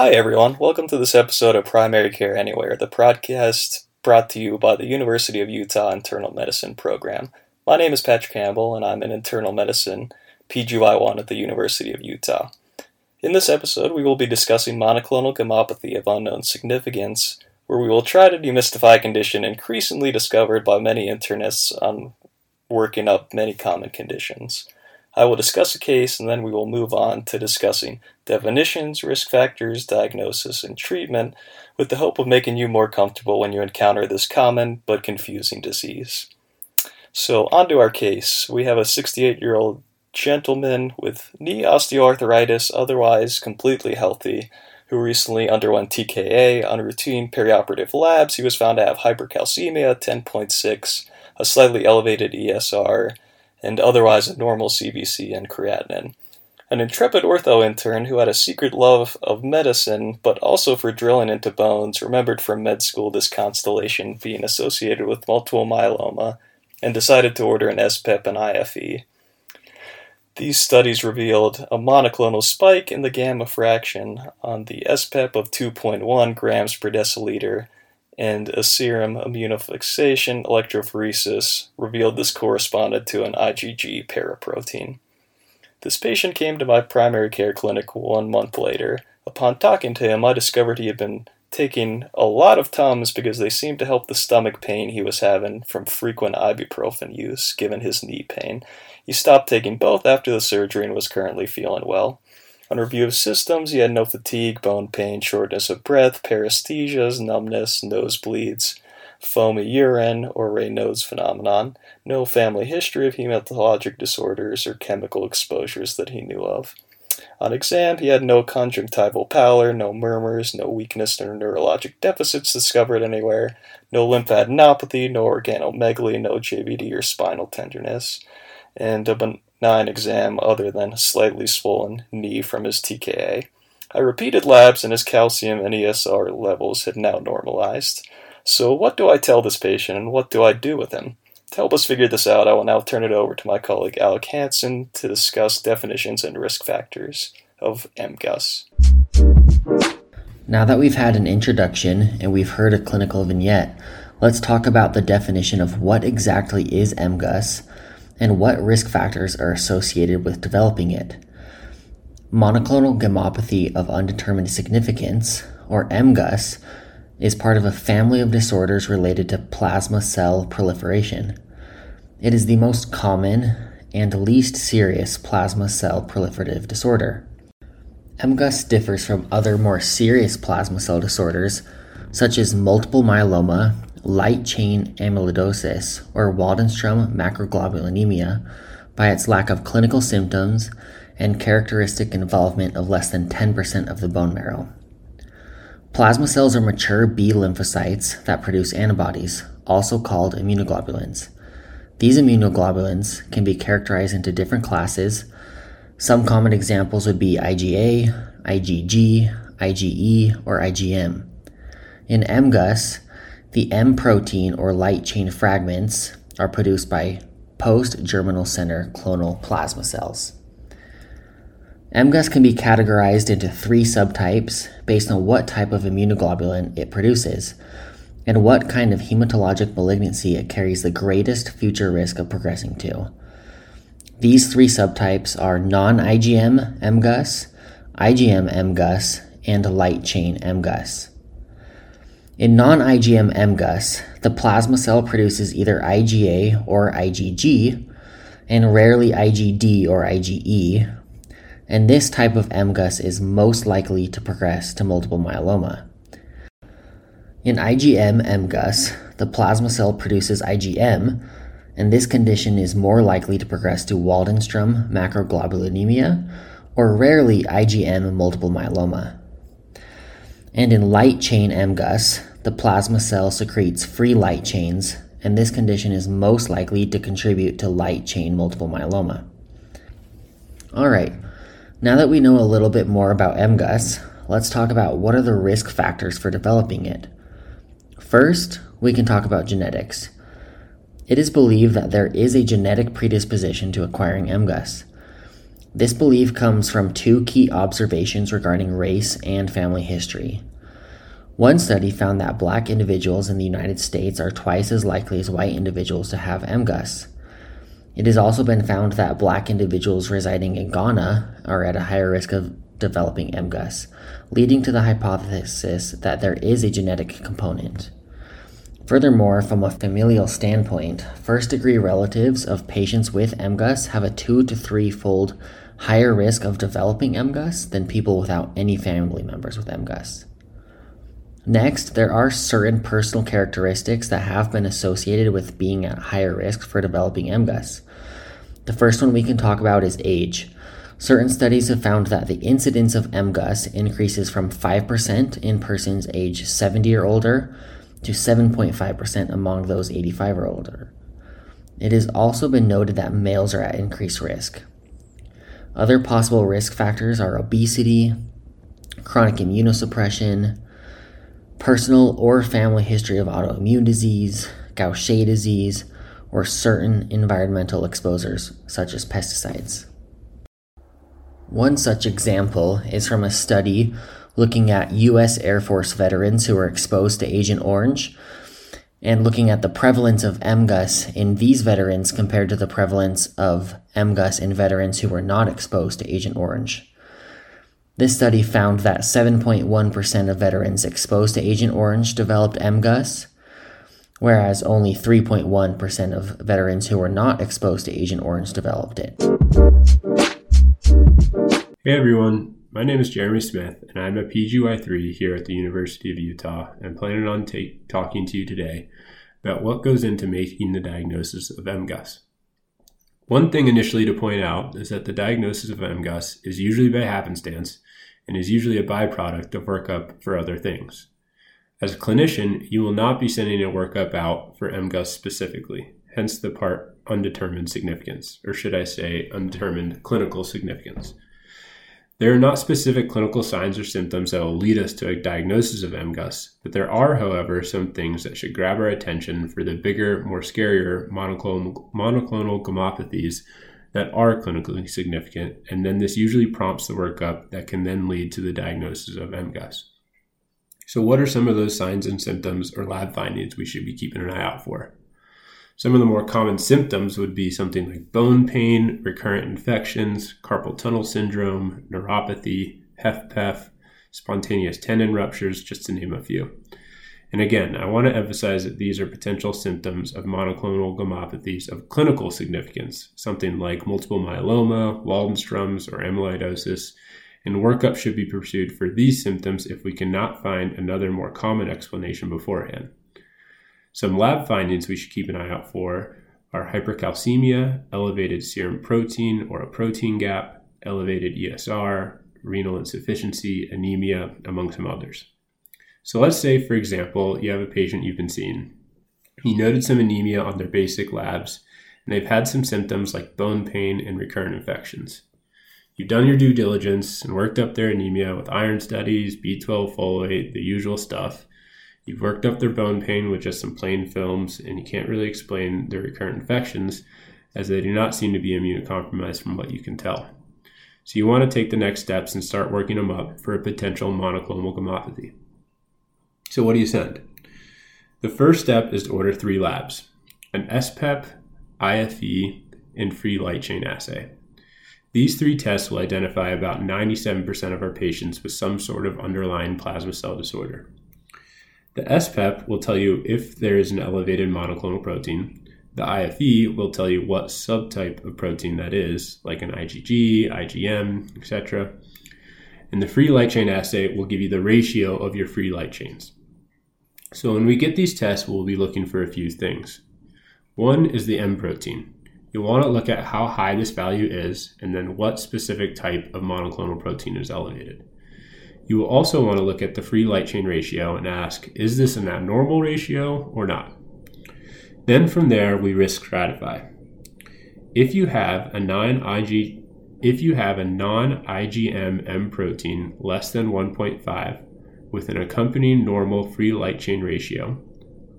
Hi, everyone. Welcome to this episode of Primary Care Anywhere, the podcast brought to you by the University of Utah Internal Medicine Program. My name is Patrick Campbell, and I'm an internal medicine PGY1 at the University of Utah. In this episode, we will be discussing monoclonal gammopathy of unknown significance, where we will try to demystify a condition increasingly discovered by many internists on working up many common conditions. I will discuss a case and then we will move on to discussing definitions, risk factors, diagnosis, and treatment with the hope of making you more comfortable when you encounter this common but confusing disease. So, on to our case. We have a 68 year old gentleman with knee osteoarthritis, otherwise completely healthy, who recently underwent TKA on routine perioperative labs. He was found to have hypercalcemia 10.6, a slightly elevated ESR, and otherwise a normal CBC and creatinine. An intrepid ortho intern who had a secret love of medicine, but also for drilling into bones, remembered from med school this constellation being associated with multiple myeloma, and decided to order an SPEP and IFE. These studies revealed a monoclonal spike in the gamma fraction on the SPEP of 2.1 grams per deciliter, and a serum immunofixation electrophoresis revealed this corresponded to an IgG paraprotein. This patient came to my primary care clinic one month later. Upon talking to him, I discovered he had been taking a lot of Tums because they seemed to help the stomach pain he was having from frequent ibuprofen use, given his knee pain. He stopped taking both after the surgery and was currently feeling well. On review of systems, he had no fatigue, bone pain, shortness of breath, paresthesias, numbness, nosebleeds, foamy urine, or Raynaud's phenomenon, no family history of hematologic disorders or chemical exposures that he knew of. On exam, he had no conjunctival pallor, no murmurs, no weakness or neurologic deficits discovered anywhere, no lymphadenopathy, no organomegaly, no JVD or spinal tenderness, and a benign exam other than a slightly swollen knee from his TKA. I repeated labs and his calcium and ESR levels had now normalized. So, what do I tell this patient and what do I do with him? To help us figure this out, I will now turn it over to my colleague Alec Hansen to discuss definitions and risk factors of MGUS. Now that we've had an introduction and we've heard a clinical vignette, let's talk about the definition of what exactly is MGUS and what risk factors are associated with developing it. Monoclonal gammopathy of undetermined significance, or MGUS, is part of a family of disorders related to plasma cell proliferation. It is the most common and least serious plasma cell proliferative disorder. MGUS differs from other more serious plasma cell disorders, such as multiple myeloma, light chain amyloidosis, or Waldenstrom macroglobulinemia, by its lack of clinical symptoms and characteristic involvement of less than 10% of the bone marrow. Plasma cells are mature B lymphocytes that produce antibodies, also called immunoglobulins. These immunoglobulins can be characterized into different classes. Some common examples would be IgA, IgG, IgE, or IgM. In MGUS, the M protein or light chain fragments are produced by post germinal center clonal plasma cells. MGUS can be categorized into three subtypes based on what type of immunoglobulin it produces and what kind of hematologic malignancy it carries the greatest future risk of progressing to. These three subtypes are non IgM MGUS, IgM MGUS, and light chain MGUS. In non IgM MGUS, the plasma cell produces either IgA or IgG, and rarely IgD or IgE, and this type of MGUS is most likely to progress to multiple myeloma. In IgM MGUS, the plasma cell produces IgM, and this condition is more likely to progress to Waldenstrom macroglobulinemia or rarely IgM multiple myeloma. And in light chain MGUS, the plasma cell secretes free light chains, and this condition is most likely to contribute to light chain multiple myeloma. All right, now that we know a little bit more about MGUS, let's talk about what are the risk factors for developing it. First, we can talk about genetics. It is believed that there is a genetic predisposition to acquiring MGUS. This belief comes from two key observations regarding race and family history. One study found that black individuals in the United States are twice as likely as white individuals to have MGUS. It has also been found that black individuals residing in Ghana are at a higher risk of developing MGUS, leading to the hypothesis that there is a genetic component. Furthermore, from a familial standpoint, first degree relatives of patients with MGUS have a two to three fold higher risk of developing MGUS than people without any family members with MGUS. Next, there are certain personal characteristics that have been associated with being at higher risk for developing MGUS. The first one we can talk about is age. Certain studies have found that the incidence of MGUS increases from 5% in persons age 70 or older to 7.5% among those 85 or older. It has also been noted that males are at increased risk. Other possible risk factors are obesity, chronic immunosuppression, personal or family history of autoimmune disease, Gaucher disease, or certain environmental exposures such as pesticides. One such example is from a study looking at U.S. Air Force veterans who were exposed to Agent Orange and looking at the prevalence of MGUS in these veterans compared to the prevalence of MGUS in veterans who were not exposed to Agent Orange. This study found that 7.1% of veterans exposed to Agent Orange developed MGUS, whereas only 3.1% of veterans who were not exposed to Agent Orange developed it. Hey everyone, my name is Jeremy Smith, and I'm a PGY3 here at the University of Utah. I'm planning on talking to you today about what goes into making the diagnosis of MGUS. One thing initially to point out is that the diagnosis of MGUS is usually by happenstance and is usually a byproduct of workup for other things. As a clinician, you will not be sending a workup out for MGUS specifically, hence the part undetermined significance, or should I say, undetermined clinical significance. There are not specific clinical signs or symptoms that will lead us to a diagnosis of MGUS, but there are, however, some things that should grab our attention for the bigger, more scarier monoclonal, monoclonal gammopathies that are clinically significant, and then this usually prompts the workup that can then lead to the diagnosis of MGUS. So, what are some of those signs and symptoms or lab findings we should be keeping an eye out for? Some of the more common symptoms would be something like bone pain, recurrent infections, carpal tunnel syndrome, neuropathy, HFpEF, spontaneous tendon ruptures, just to name a few. And again, I want to emphasize that these are potential symptoms of monoclonal gammopathies of clinical significance, something like multiple myeloma, Waldenstrom's, or amyloidosis, and workup should be pursued for these symptoms if we cannot find another more common explanation beforehand. Some lab findings we should keep an eye out for are hypercalcemia, elevated serum protein or a protein gap, elevated ESR, renal insufficiency, anemia, among some others. So let's say, for example, you have a patient you've been seeing. You noted some anemia on their basic labs, and they've had some symptoms like bone pain and recurrent infections. You've done your due diligence and worked up their anemia with iron studies, B12 folate, the usual stuff, You've worked up their bone pain with just some plain films, and you can't really explain their recurrent infections as they do not seem to be immunocompromised from what you can tell. So you want to take the next steps and start working them up for a potential monoclonal gammopathy. So what do you send? The first step is to order three labs, an SPEP, IFE, and free light chain assay. These three tests will identify about 97% of our patients with some sort of underlying plasma cell disorder. The SPEP will tell you if there is an elevated monoclonal protein. The IFE will tell you what subtype of protein that is, like an IgG, IgM, etc. And the free light chain assay will give you the ratio of your free light chains. So when we get these tests, we'll be looking for a few things. One is the M protein. You'll want to look at how high this value is and then what specific type of monoclonal protein is elevated. You will also want to look at the free light chain ratio and ask, is this an abnormal ratio or not? Then from there, we risk stratify. If you have a non-IG, if you have a non-IgM M protein less than 1.5 with an accompanying normal free light chain ratio,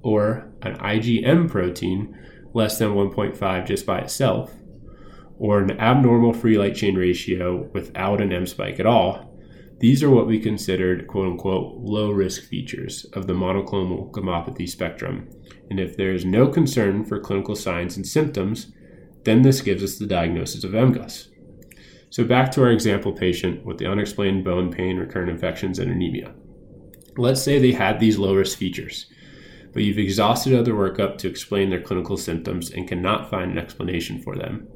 or an IgM protein less than 1.5 just by itself, or an abnormal free light chain ratio without an M spike at all, these are what we considered quote unquote low risk features of the monoclonal gammopathy spectrum. And if there is no concern for clinical signs and symptoms, then this gives us the diagnosis of MGUS. So back to our example patient with the unexplained bone pain, recurrent infections, and anemia. Let's say they had these low risk features, but you've exhausted other workup to explain their clinical symptoms and cannot find an explanation for them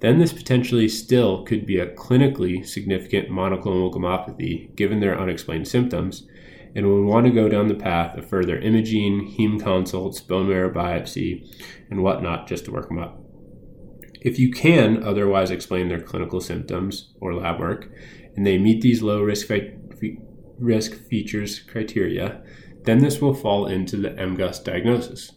then this potentially still could be a clinically significant monoclonal gammopathy given their unexplained symptoms, and we want to go down the path of further imaging, heme consults, bone marrow biopsy, and whatnot just to work them up. If you can otherwise explain their clinical symptoms or lab work, and they meet these low risk, risk features criteria, then this will fall into the MGUS diagnosis.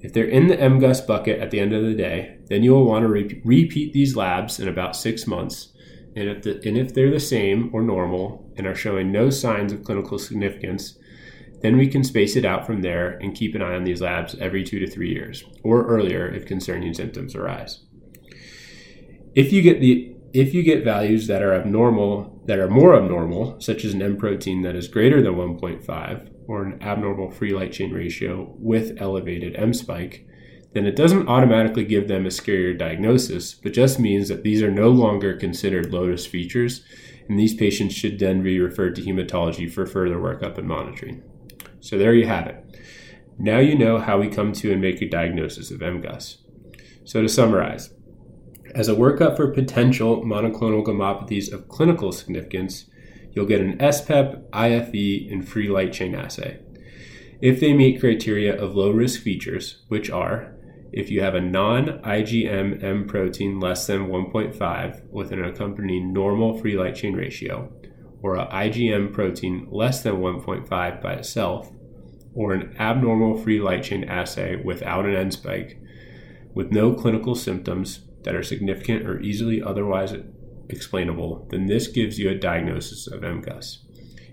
If they're in the MGUS bucket at the end of the day, then you will want to re- repeat these labs in about six months. And if, the, and if they're the same or normal and are showing no signs of clinical significance, then we can space it out from there and keep an eye on these labs every two to three years or earlier if concerning symptoms arise. If you get the if you get values that are abnormal that are more abnormal, such as an M protein that is greater than 1.5, or an abnormal free light chain ratio with elevated M spike, then it doesn't automatically give them a scarier diagnosis, but just means that these are no longer considered lotus features, and these patients should then be referred to hematology for further workup and monitoring. So there you have it. Now you know how we come to and make a diagnosis of MGUS. So to summarize, as a workup for potential monoclonal gammopathies of clinical significance, you'll get an SPEP, IFE, and free light chain assay. If they meet criteria of low risk features, which are if you have a non IgM M protein less than 1.5 with an accompanying normal free light chain ratio, or an IgM protein less than 1.5 by itself, or an abnormal free light chain assay without an M spike, with no clinical symptoms that are significant or easily otherwise explainable, then this gives you a diagnosis of MGUS.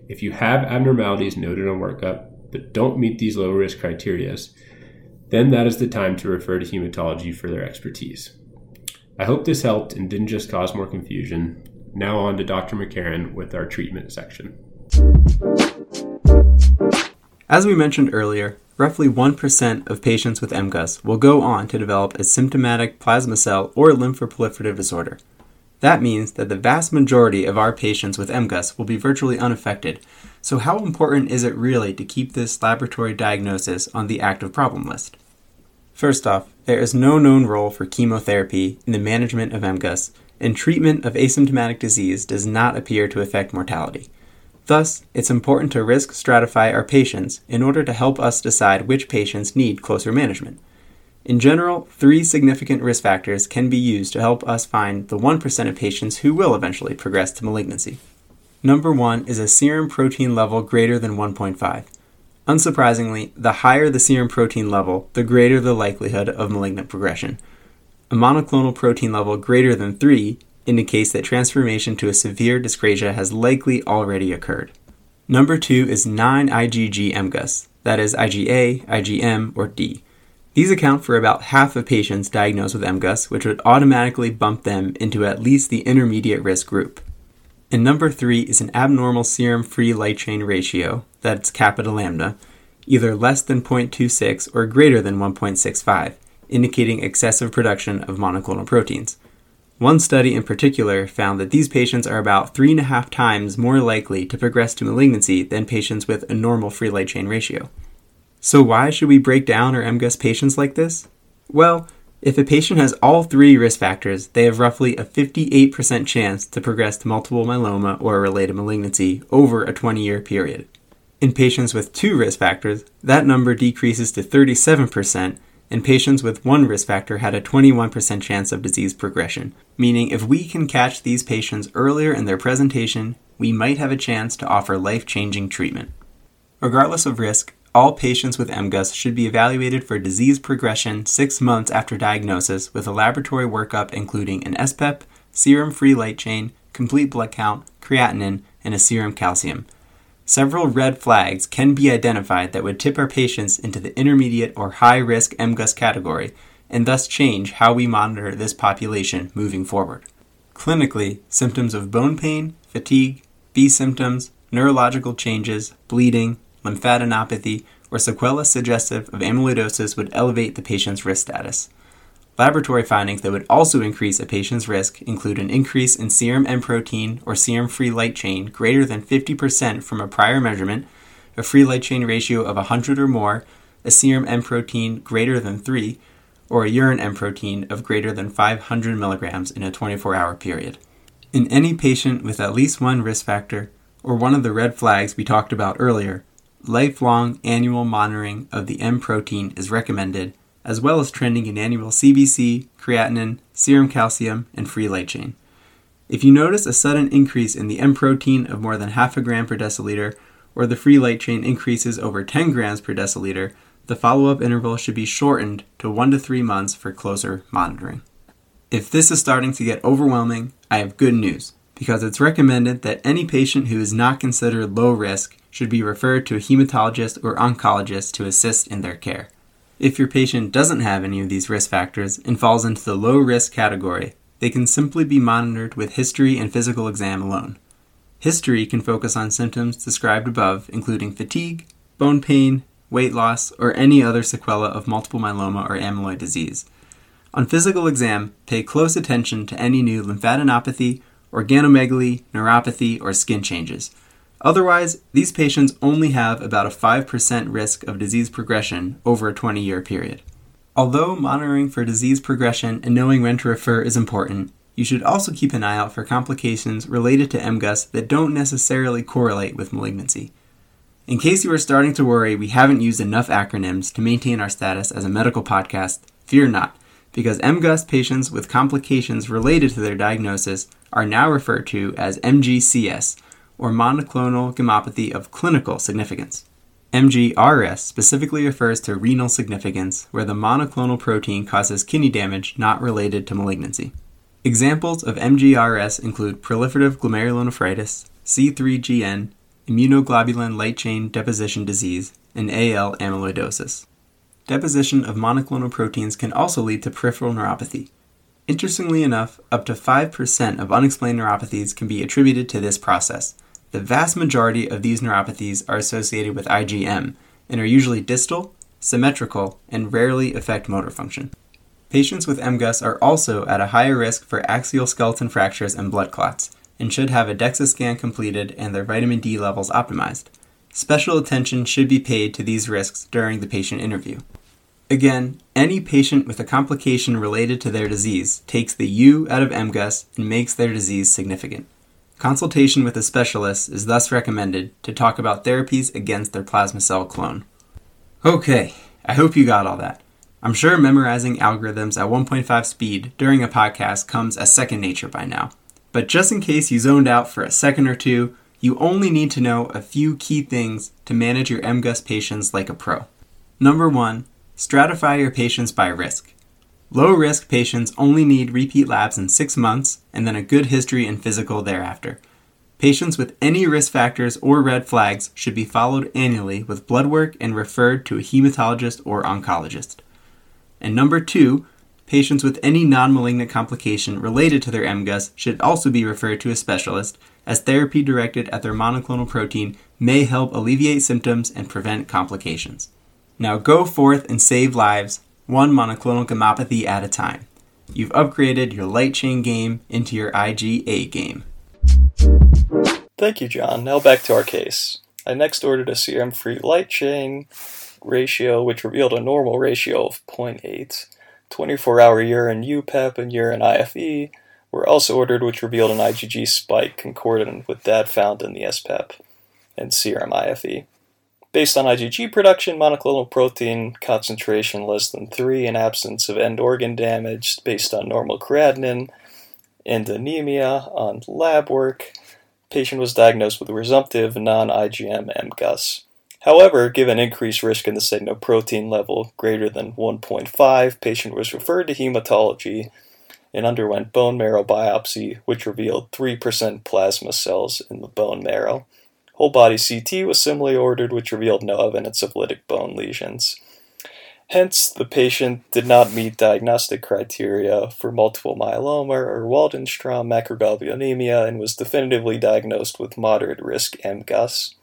If you have abnormalities noted on workup but don't meet these low risk criteria, then that is the time to refer to hematology for their expertise. I hope this helped and didn't just cause more confusion. Now on to Dr. McCarran with our treatment section. As we mentioned earlier, roughly 1% of patients with MGUS will go on to develop a symptomatic plasma cell or lymphoproliferative disorder. That means that the vast majority of our patients with MGUS will be virtually unaffected. So, how important is it really to keep this laboratory diagnosis on the active problem list? First off, there is no known role for chemotherapy in the management of MGUS, and treatment of asymptomatic disease does not appear to affect mortality. Thus, it's important to risk stratify our patients in order to help us decide which patients need closer management. In general, three significant risk factors can be used to help us find the 1% of patients who will eventually progress to malignancy. Number one is a serum protein level greater than 1.5. Unsurprisingly, the higher the serum protein level, the greater the likelihood of malignant progression. A monoclonal protein level greater than 3 indicates that transformation to a severe dyscrasia has likely already occurred. Number 2 is non IgG MGUS, that is IgA, IgM, or D. These account for about half of patients diagnosed with MGUS, which would automatically bump them into at least the intermediate risk group. And number three is an abnormal serum free light chain ratio, that's kappa lambda, either less than 0.26 or greater than 1.65, indicating excessive production of monoclonal proteins. One study in particular found that these patients are about three and a half times more likely to progress to malignancy than patients with a normal free light chain ratio. So, why should we break down our MGUS patients like this? Well, if a patient has all three risk factors, they have roughly a 58% chance to progress to multiple myeloma or a related malignancy over a 20 year period. In patients with two risk factors, that number decreases to 37%, and patients with one risk factor had a 21% chance of disease progression, meaning if we can catch these patients earlier in their presentation, we might have a chance to offer life changing treatment. Regardless of risk, all patients with MGUS should be evaluated for disease progression six months after diagnosis with a laboratory workup including an SPEP, serum free light chain, complete blood count, creatinine, and a serum calcium. Several red flags can be identified that would tip our patients into the intermediate or high risk MGUS category, and thus change how we monitor this population moving forward. Clinically, symptoms of bone pain, fatigue, B symptoms, neurological changes, bleeding, lymphadenopathy, or sequela suggestive of amyloidosis would elevate the patient's risk status. Laboratory findings that would also increase a patient's risk include an increase in serum M protein or serum free light chain greater than 50% from a prior measurement, a free light chain ratio of 100 or more, a serum M protein greater than 3, or a urine M protein of greater than 500 milligrams in a 24 hour period. In any patient with at least one risk factor, or one of the red flags we talked about earlier, lifelong annual monitoring of the M protein is recommended, as well as trending in annual CBC, creatinine, serum calcium, and free light chain. If you notice a sudden increase in the M protein of more than half a gram per deciliter, or the free light chain increases over 10 grams per deciliter, the follow up interval should be shortened to 1 to 3 months for closer monitoring. If this is starting to get overwhelming, I have good news because it's recommended that any patient who is not considered low risk should be referred to a hematologist or oncologist to assist in their care. If your patient doesn't have any of these risk factors and falls into the low risk category, they can simply be monitored with history and physical exam alone. History can focus on symptoms described above, including fatigue, bone pain, weight loss, or any other sequela of multiple myeloma or amyloid disease. On physical exam, pay close attention to any new lymphadenopathy, organomegaly, neuropathy, or skin changes. Otherwise, these patients only have about a 5% risk of disease progression over a 20 year period. Although monitoring for disease progression and knowing when to refer is important, you should also keep an eye out for complications related to MGUS that don't necessarily correlate with malignancy. In case you are starting to worry we haven't used enough acronyms to maintain our status as a medical podcast, fear not, because MGUS patients with complications related to their diagnosis are now referred to as MGCS, or monoclonal gammopathy of clinical significance. MGRS specifically refers to renal significance, where the monoclonal protein causes kidney damage not related to malignancy. Examples of MGRS include proliferative glomerulonephritis, C3GN, immunoglobulin light chain deposition disease, and AL amyloidosis. Deposition of monoclonal proteins can also lead to peripheral neuropathy. Interestingly enough, up to 5% of unexplained neuropathies can be attributed to this process. The vast majority of these neuropathies are associated with IgM and are usually distal, symmetrical, and rarely affect motor function. Patients with MGUS are also at a higher risk for axial skeleton fractures and blood clots, and should have a DEXA scan completed and their vitamin D levels optimized. Special attention should be paid to these risks during the patient interview. Again, any patient with a complication related to their disease takes the U out of MGUS and makes their disease significant. Consultation with a specialist is thus recommended to talk about therapies against their plasma cell clone. Okay, I hope you got all that. I'm sure memorizing algorithms at 1.5 speed during a podcast comes as second nature by now. But just in case you zoned out for a second or two, you only need to know a few key things to manage your MGUS patients like a pro. Number one, stratify your patients by risk. Low risk patients only need repeat labs in six months and then a good history and physical thereafter. Patients with any risk factors or red flags should be followed annually with blood work and referred to a hematologist or oncologist. And number two, Patients with any non malignant complication related to their MGUS should also be referred to a specialist, as therapy directed at their monoclonal protein may help alleviate symptoms and prevent complications. Now go forth and save lives, one monoclonal gammopathy at a time. You've upgraded your light chain game into your IgA game. Thank you, John. Now back to our case. I next ordered a serum free light chain ratio, which revealed a normal ratio of 0.8. 24 hour urine UPEP and urine IFE were also ordered, which revealed an IgG spike concordant with that found in the SPEP and serum IFE. Based on IgG production, monoclonal protein concentration less than 3 and absence of end organ damage based on normal creatinine and anemia on lab work, patient was diagnosed with resumptive non-IgM MGUS. However, given increased risk in the protein level greater than 1.5, patient was referred to hematology and underwent bone marrow biopsy, which revealed 3% plasma cells in the bone marrow. Whole body CT was similarly ordered, which revealed no evidence of lytic bone lesions. Hence, the patient did not meet diagnostic criteria for multiple myeloma or Waldenstrom macroglobulinemia and was definitively diagnosed with moderate risk MGUS.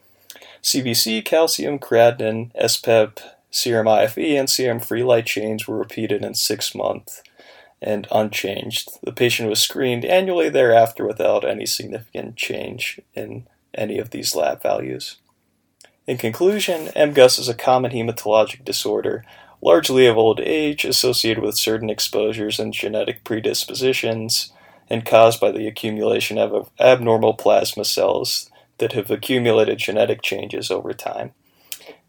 CBC, calcium, creatinine, SPEP, serum IFE, and serum free light chains were repeated in six months and unchanged. The patient was screened annually thereafter without any significant change in any of these lab values. In conclusion, MGUS is a common hematologic disorder largely of old age, associated with certain exposures and genetic predispositions, and caused by the accumulation of abnormal plasma cells that have accumulated genetic changes over time.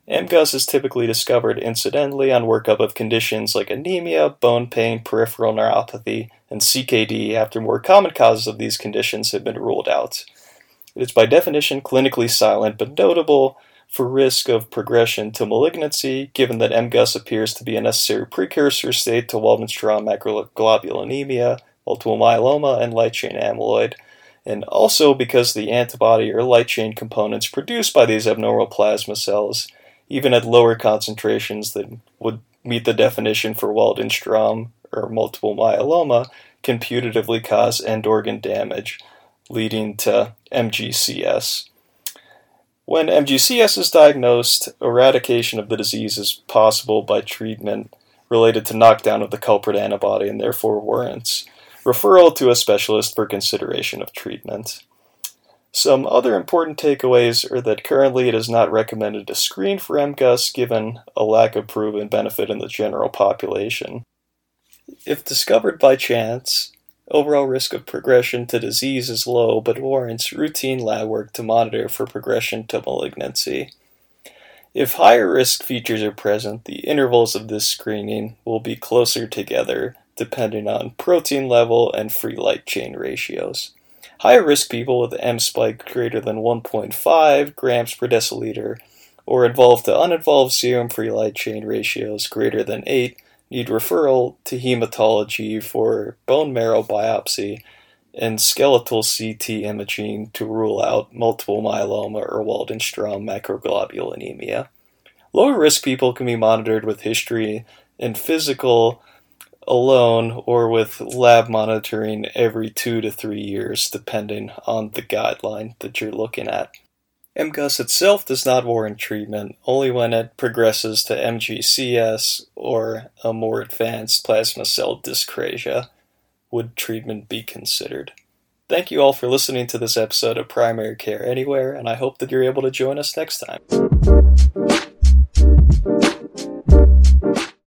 MGUS is typically discovered incidentally on workup of conditions like anemia, bone pain, peripheral neuropathy, and CKD after more common causes of these conditions have been ruled out. It is by definition clinically silent but notable for risk of progression to malignancy, given that MGUS appears to be a necessary precursor state to Waldenstrom macroglobulinemia, multiple myeloma, and light chain amyloid, and also because the antibody or light chain components produced by these abnormal plasma cells, even at lower concentrations that would meet the definition for Waldenstrom or multiple myeloma, can putatively cause end organ damage, leading to MGCS. When MGCS is diagnosed, eradication of the disease is possible by treatment related to knockdown of the culprit antibody and therefore warrants referral to a specialist for consideration of treatment. Some other important takeaways are that currently it is not recommended to screen for MGUS given a lack of proven benefit in the general population. If discovered by chance, Overall risk of progression to disease is low, but warrants routine lab work to monitor for progression to malignancy. If higher risk features are present, the intervals of this screening will be closer together depending on protein level and free light chain ratios. Higher risk people with M spike greater than 1.5 grams per deciliter or involved to uninvolved serum free light chain ratios greater than 8 need referral to hematology for bone marrow biopsy and skeletal CT imaging to rule out multiple myeloma or Waldenstrom macroglobulinemia. Lower risk people can be monitored with history and physical alone or with lab monitoring every two to three years, depending on the guideline that you're looking at. MGUS itself does not warrant treatment only when it progresses to MGCS or a more advanced plasma cell dyscrasia would treatment be considered. Thank you all for listening to this episode of Primary Care Anywhere, and I hope that you're able to join us next time.